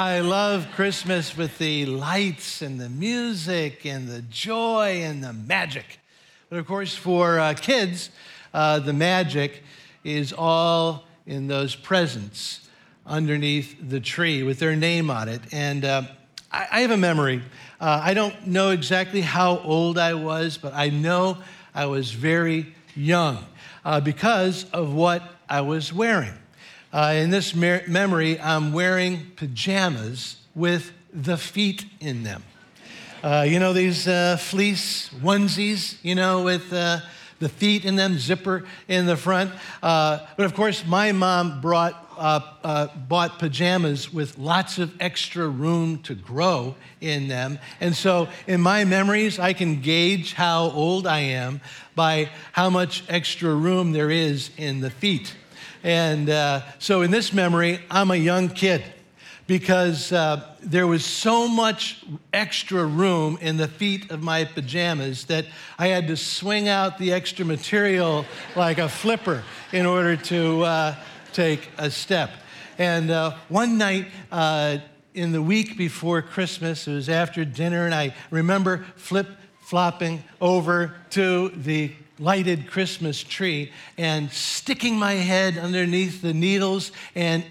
I love Christmas with the lights and the music and the joy and the magic. But of course, for uh, kids, uh, the magic is all in those presents underneath the tree with their name on it. And uh, I, I, have a memory. Uh, I don't know exactly how old I was, but I know I was very young uh, because of what I was wearing. Uh, in this mer- memory, I'm wearing pajamas with the feet in them. Uh, you know, these uh, fleece onesies, you know, with uh, the feet in them, zipper in the front. Uh, but of course, my mom brought, uh, bought pajamas with lots of extra room to grow in them. And so, in my memories, I can gauge how old I am by how much extra room there is in the feet. And uh, so in this memory, I'm a young kid because uh, there was so much extra room in the feet of my pajamas that I had to swing out the extra material like a flipper in order to uh, take a step. And uh, one night, uh, in the week before Christmas, it was after dinner, and I remember flip flopping over to the lighted Christmas tree and sticking my head underneath the needles and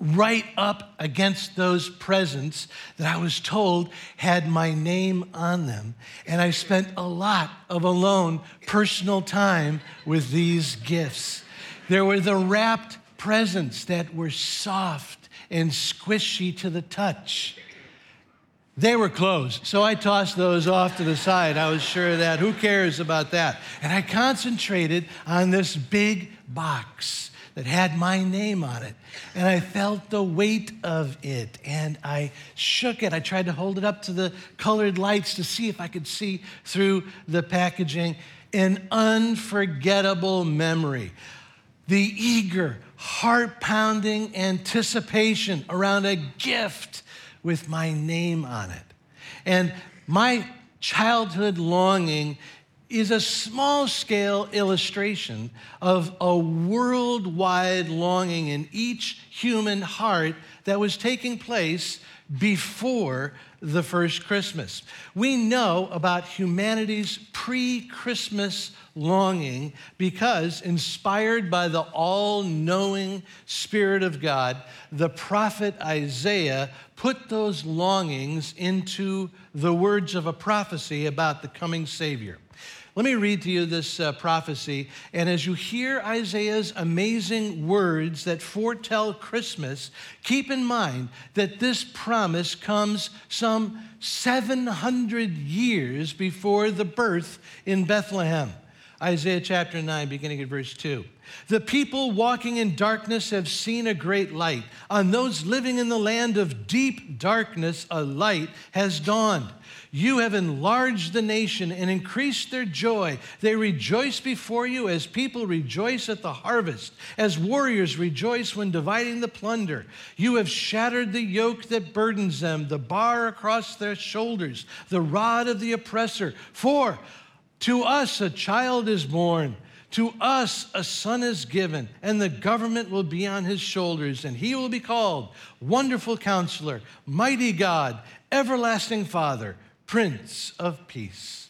right up against those presents that I was told had my name on them. And I spent a lot of alone personal time with these gifts. There were the wrapped presents that were soft and squishy to the touch. They were closed. So I tossed those off to the side. I was sure of that. Who cares about that? And I concentrated on this big box that had my name on it. And I felt the weight of it and I shook it. I tried to hold it up to the colored lights to see if I could see through the packaging. An unforgettable memory. The eager, heart pounding anticipation around a gift with my name on it. And my childhood longing is a small scale illustration of a worldwide longing in each human heart that was taking place before the first Christmas. We know about humanity's pre Christmas longing because, inspired by the all knowing Spirit of God, the prophet Isaiah put those longings into the words of a prophecy about the coming Savior. Let me read to you this uh, prophecy. And as you hear Isaiah's amazing words that foretell Christmas, keep in mind that this promise comes some 700 years before the birth in Bethlehem. Isaiah chapter 9, beginning at verse 2. The people walking in darkness have seen a great light. On those living in the land of deep darkness, a light has dawned. You have enlarged the nation and increased their joy. They rejoice before you as people rejoice at the harvest, as warriors rejoice when dividing the plunder. You have shattered the yoke that burdens them, the bar across their shoulders, the rod of the oppressor. For to us a child is born. To us a son is given, and the government will be on his shoulders, and he will be called Wonderful Counselor, Mighty God, Everlasting Father, Prince of Peace.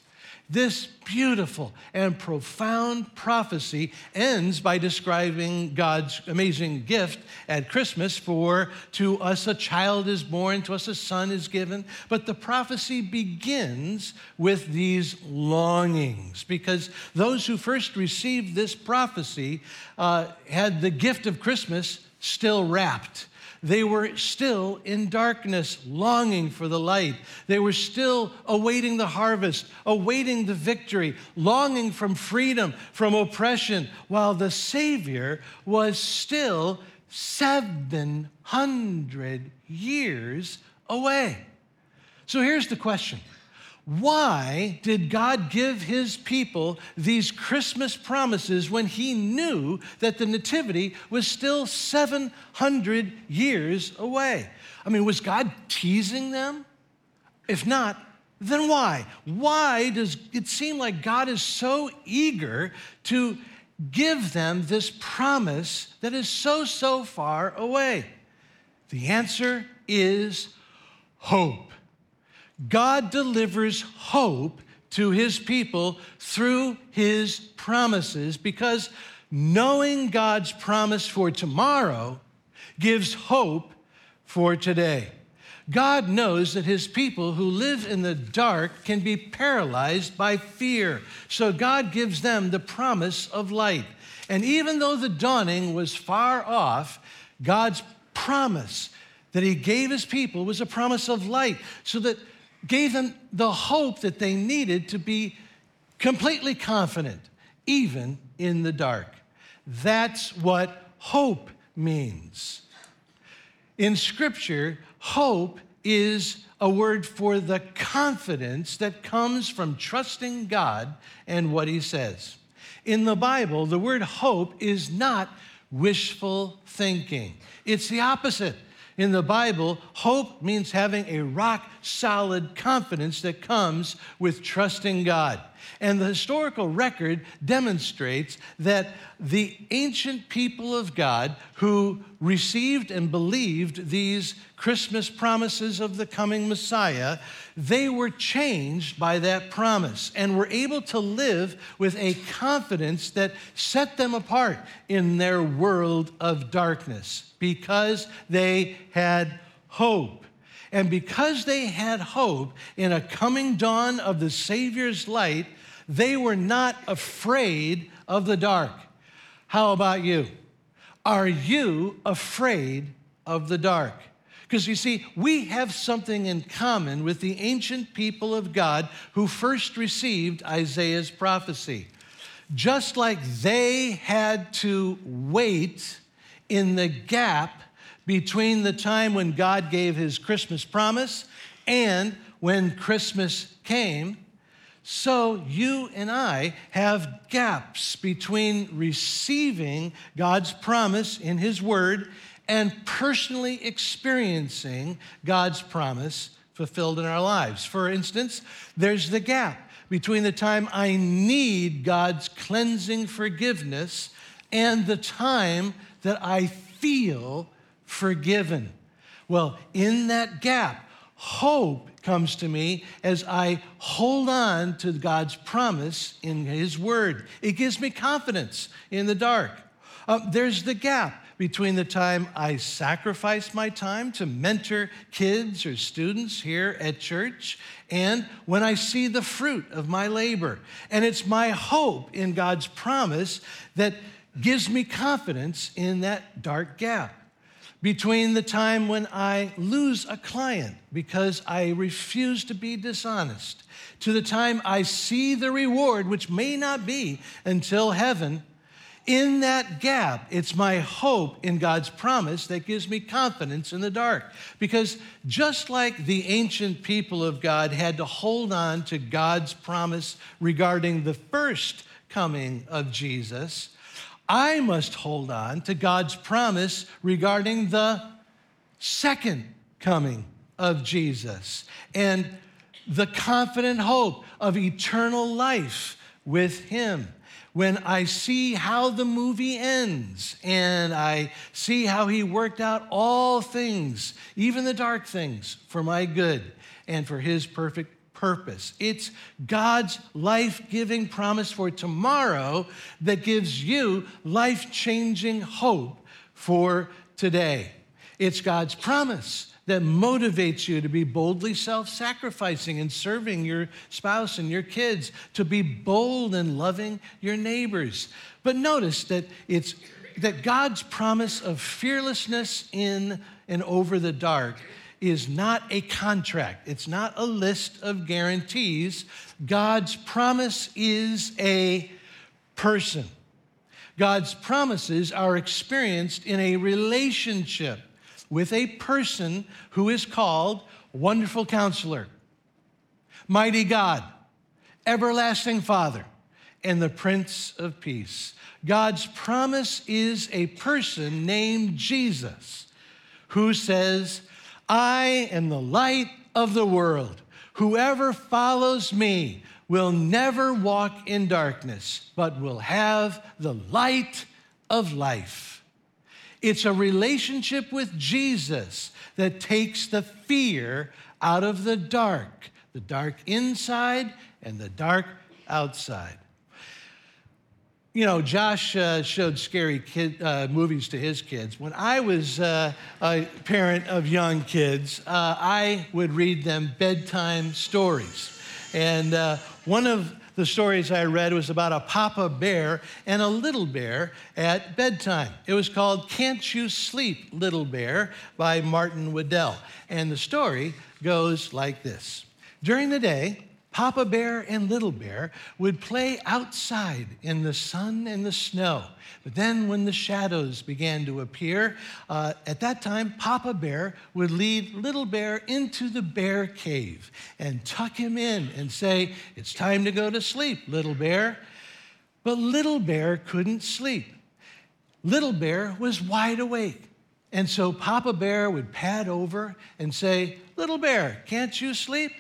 This beautiful and profound prophecy ends by describing God's amazing gift at Christmas for to us a child is born, to us a son is given. But the prophecy begins with these longings because those who first received this prophecy uh, had the gift of Christmas still wrapped they were still in darkness, longing for the light. They were still awaiting the harvest, awaiting the victory, longing from freedom, from oppression, while the Savior was still 700 years away. So here's the question why did God give his people these Christmas promises when he knew that the Nativity was still 700 years away? I mean, was God teasing them? If not, then why? Why does it seem like God is so eager to give them this promise that is so, so far away? The answer is hope. God delivers hope to his people through his promises because knowing God's promise for tomorrow gives hope for today. God knows that his people who live in the dark can be paralyzed by fear. So God gives them the promise of light. And even though the dawning was far off, God's promise that he gave his people was a promise of light, so that gave them the hope that they needed to be completely confident, even in the dark. That's what hope means. In Scripture, hope is a word for the confidence that comes from trusting God and what He says. In the Bible, the word hope is not wishful thinking, it's the opposite. In the Bible, hope means having a rock solid confidence that comes with trusting God. And the historical record demonstrates that the ancient people of God who received and believed these Christmas promises of the coming Messiah, they were changed by that promise and were able to live with a confidence that set them apart in their world of darkness because they had hope. And because they had hope in a coming dawn of the Savior's light, they were not afraid of the dark. How about you? Are you afraid of the dark? Because you see, we have something in common with the ancient people of God who first received Isaiah's prophecy. Just like they had to wait in the gap between the time when God gave his Christmas promise and when Christmas came, so you and I have gaps between receiving God's promise in His Word and personally experiencing God's promise fulfilled in our lives. For instance, there's the gap between the time I need God's cleansing forgiveness and the time that I feel forgiven. Well, in that gap, hope comes to me as I hold on to God's promise in His Word. It gives me confidence in the dark. Uh, there's the gap between the time I sacrifice my time to mentor kids or students here at church and when I see the fruit of my labor. And it's my hope in God's promise that gives me confidence in that dark gap between the time when I lose a client because I refuse to be dishonest to the time I see the reward, which may not be until heaven. In that gap, it's my hope in God's promise that gives me confidence in the dark. Because just like the ancient people of God had to hold on to God's promise regarding the first coming of Jesus, I must hold on to God's promise regarding the second coming of Jesus and the confident hope of eternal life with Him. When I see how the movie ends and I see how He worked out all things, even the dark things, for my good and for His perfect purpose. It's God's life giving promise for tomorrow that gives you life changing hope for today. It's God's promise that motivates you to be boldly self sacrificing and serving your spouse and your kids, to be bold and loving your neighbors. But notice that it's that God's promise of fearlessness in and over the dark is not a contract, it's not a list of guarantees. God's promise is a person. God's promises are experienced in a relationship with a person who is called Wonderful Counselor, Mighty God, Everlasting Father, and the Prince of Peace. God's promise is a person named Jesus who says, I am the light of the world. Whoever follows me will never walk in darkness, but will have the light of life. It's a relationship with Jesus that takes the fear out of the dark, the dark inside and the dark outside. You know, Josh uh, showed scary kid, uh, movies to his kids. When I was uh, a parent of young kids, uh, I would read them bedtime stories. And uh, one of the stories I read was about a papa bear and a little bear at bedtime. It was called Can't You Sleep, Little Bear by Martin Waddell. And the story goes like this During the day, Papa Bear and Little Bear would play outside in the sun and the snow. But then, when the shadows began to appear, uh, at that time, Papa Bear would lead Little Bear into the bear cave and tuck him in and say, It's time to go to sleep, Little Bear. But Little Bear couldn't sleep. Little Bear was wide awake. And so Papa Bear would pad over and say, Little Bear, can't you sleep?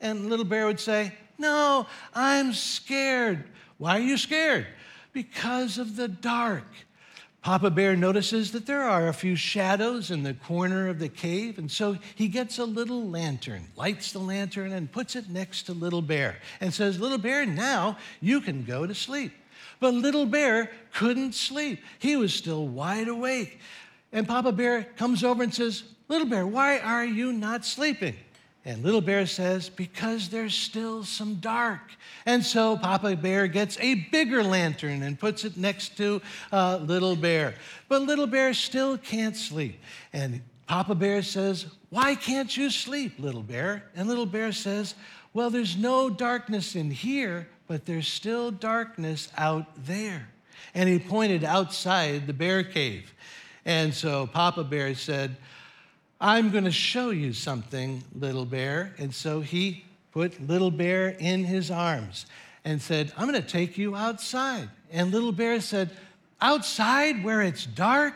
And Little Bear would say, No, I'm scared. Why are you scared? Because of the dark. Papa Bear notices that there are a few shadows in the corner of the cave, and so he gets a little lantern, lights the lantern, and puts it next to Little Bear, and says, Little Bear, now you can go to sleep. But Little Bear couldn't sleep. He was still wide awake. And Papa Bear comes over and says, Little Bear, why are you not sleeping? And Little Bear says, Because there's still some dark. And so Papa Bear gets a bigger lantern and puts it next to uh, Little Bear. But Little Bear still can't sleep. And Papa Bear says, Why can't you sleep, Little Bear? And Little Bear says, Well, there's no darkness in here, but there's still darkness out there. And he pointed outside the bear cave. And so Papa Bear said, I'm going to show you something, little bear. And so he put little bear in his arms and said, I'm going to take you outside. And little bear said, Outside where it's dark?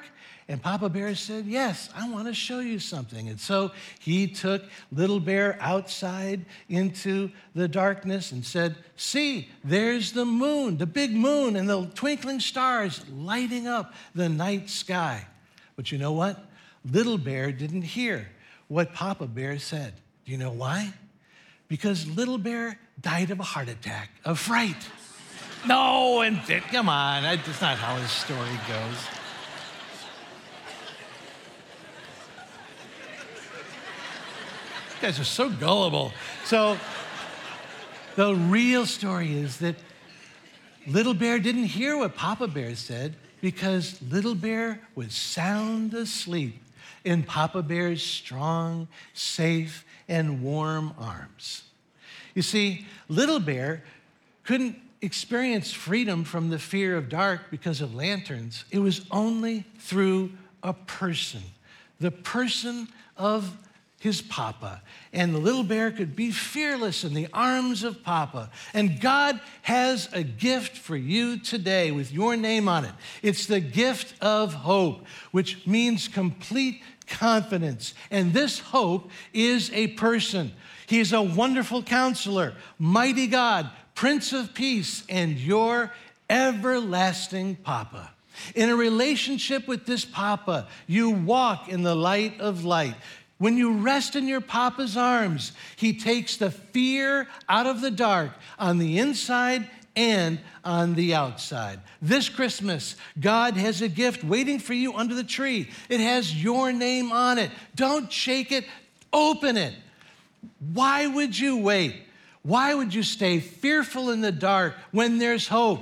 And Papa Bear said, Yes, I want to show you something. And so he took Little Bear outside into the darkness and said, See, there's the moon, the big moon, and the twinkling stars lighting up the night sky. But you know what? Little Bear didn't hear what Papa Bear said. Do you know why? Because Little Bear died of a heart attack, of fright. No, and come on, that's not how his story goes. You guys are so gullible. So, the real story is that Little Bear didn't hear what Papa Bear said because Little Bear was sound asleep in Papa Bear's strong, safe, and warm arms. You see, Little Bear couldn't experience freedom from the fear of dark because of lanterns. It was only through a person, the person of his papa. And the little bear could be fearless in the arms of papa. And God has a gift for you today with your name on it. It's the gift of hope, which means complete confidence. And this hope is a person. He is a wonderful counselor, mighty God, Prince of Peace, and your everlasting Papa. In a relationship with this Papa, you walk in the light of light. When you rest in your Papa's arms, He takes the fear out of the dark on the inside and on the outside. This Christmas, God has a gift waiting for you under the tree. It has your name on it. Don't shake it, open it. Why would you wait? Why would you stay fearful in the dark when there's hope?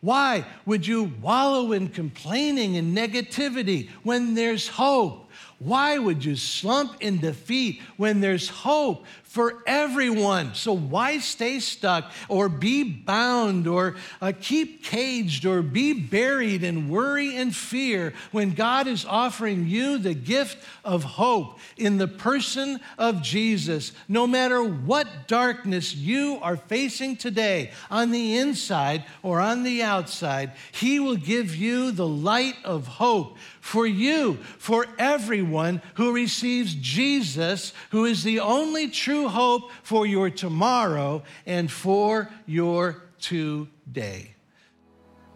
Why would you wallow in complaining and negativity when there's hope? Why would you slump in defeat when there's hope for everyone? So, why stay stuck or be bound or uh, keep caged or be buried in worry and fear when God is offering you the gift of hope in the person of Jesus? No matter what darkness you are facing today, on the inside or on the outside, He will give you the light of hope for you, for everyone who receives Jesus, who is the only true hope for your tomorrow and for your today.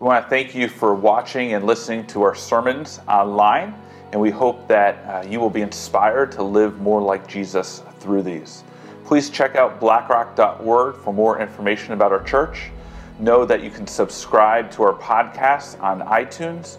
We want to thank you for watching and listening to our sermons online, and we hope that uh, you will be inspired to live more like Jesus through these. Please check out blackrock.org for more information about our church. Know that you can subscribe to our podcast on iTunes,